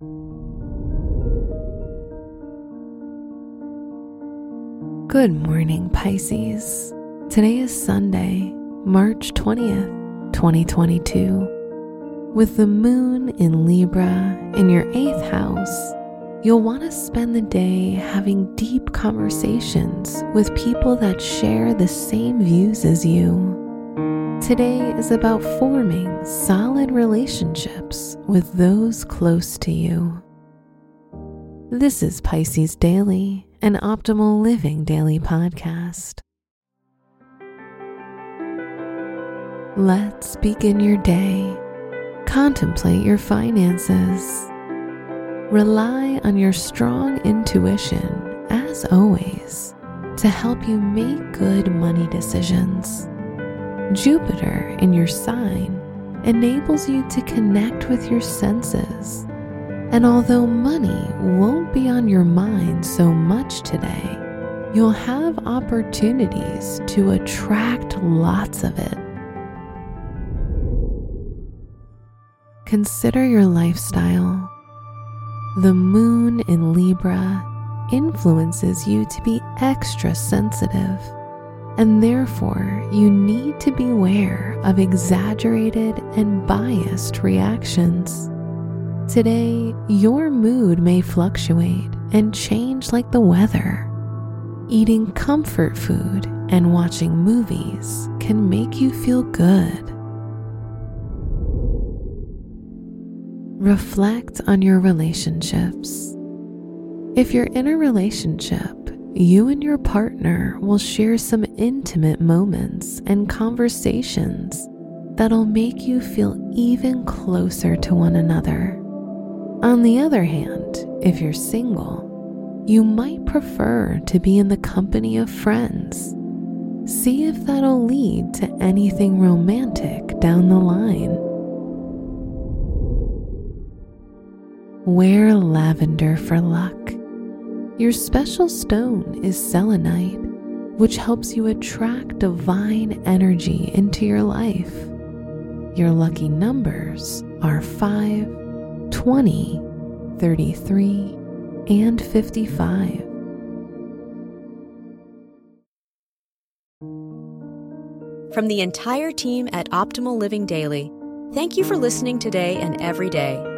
Good morning, Pisces. Today is Sunday, March 20th, 2022. With the moon in Libra in your eighth house, you'll want to spend the day having deep conversations with people that share the same views as you. Today is about forming solid relationships with those close to you. This is Pisces Daily an optimal living daily podcast. Let's begin your day. Contemplate your finances. Rely on your strong intuition, as always, to help you make good money decisions. Jupiter in your sign enables you to connect with your senses and although money won't be on your mind so much today, you'll have opportunities to attract lots of it. Consider your lifestyle. The moon in Libra influences you to be extra sensitive, and therefore you need to beware of exaggerated and biased reactions. Today, your mood may fluctuate and change like the weather. Eating comfort food and watching movies can make you feel good. Reflect on your relationships. If you're in a relationship, you and your partner will share some intimate moments and conversations that'll make you feel even closer to one another. On the other hand, if you're single, you might prefer to be in the company of friends. See if that'll lead to anything romantic down the line. Wear lavender for luck. Your special stone is selenite, which helps you attract divine energy into your life. Your lucky numbers are 5, 20, 33, and 55. From the entire team at Optimal Living Daily, thank you for listening today and every day.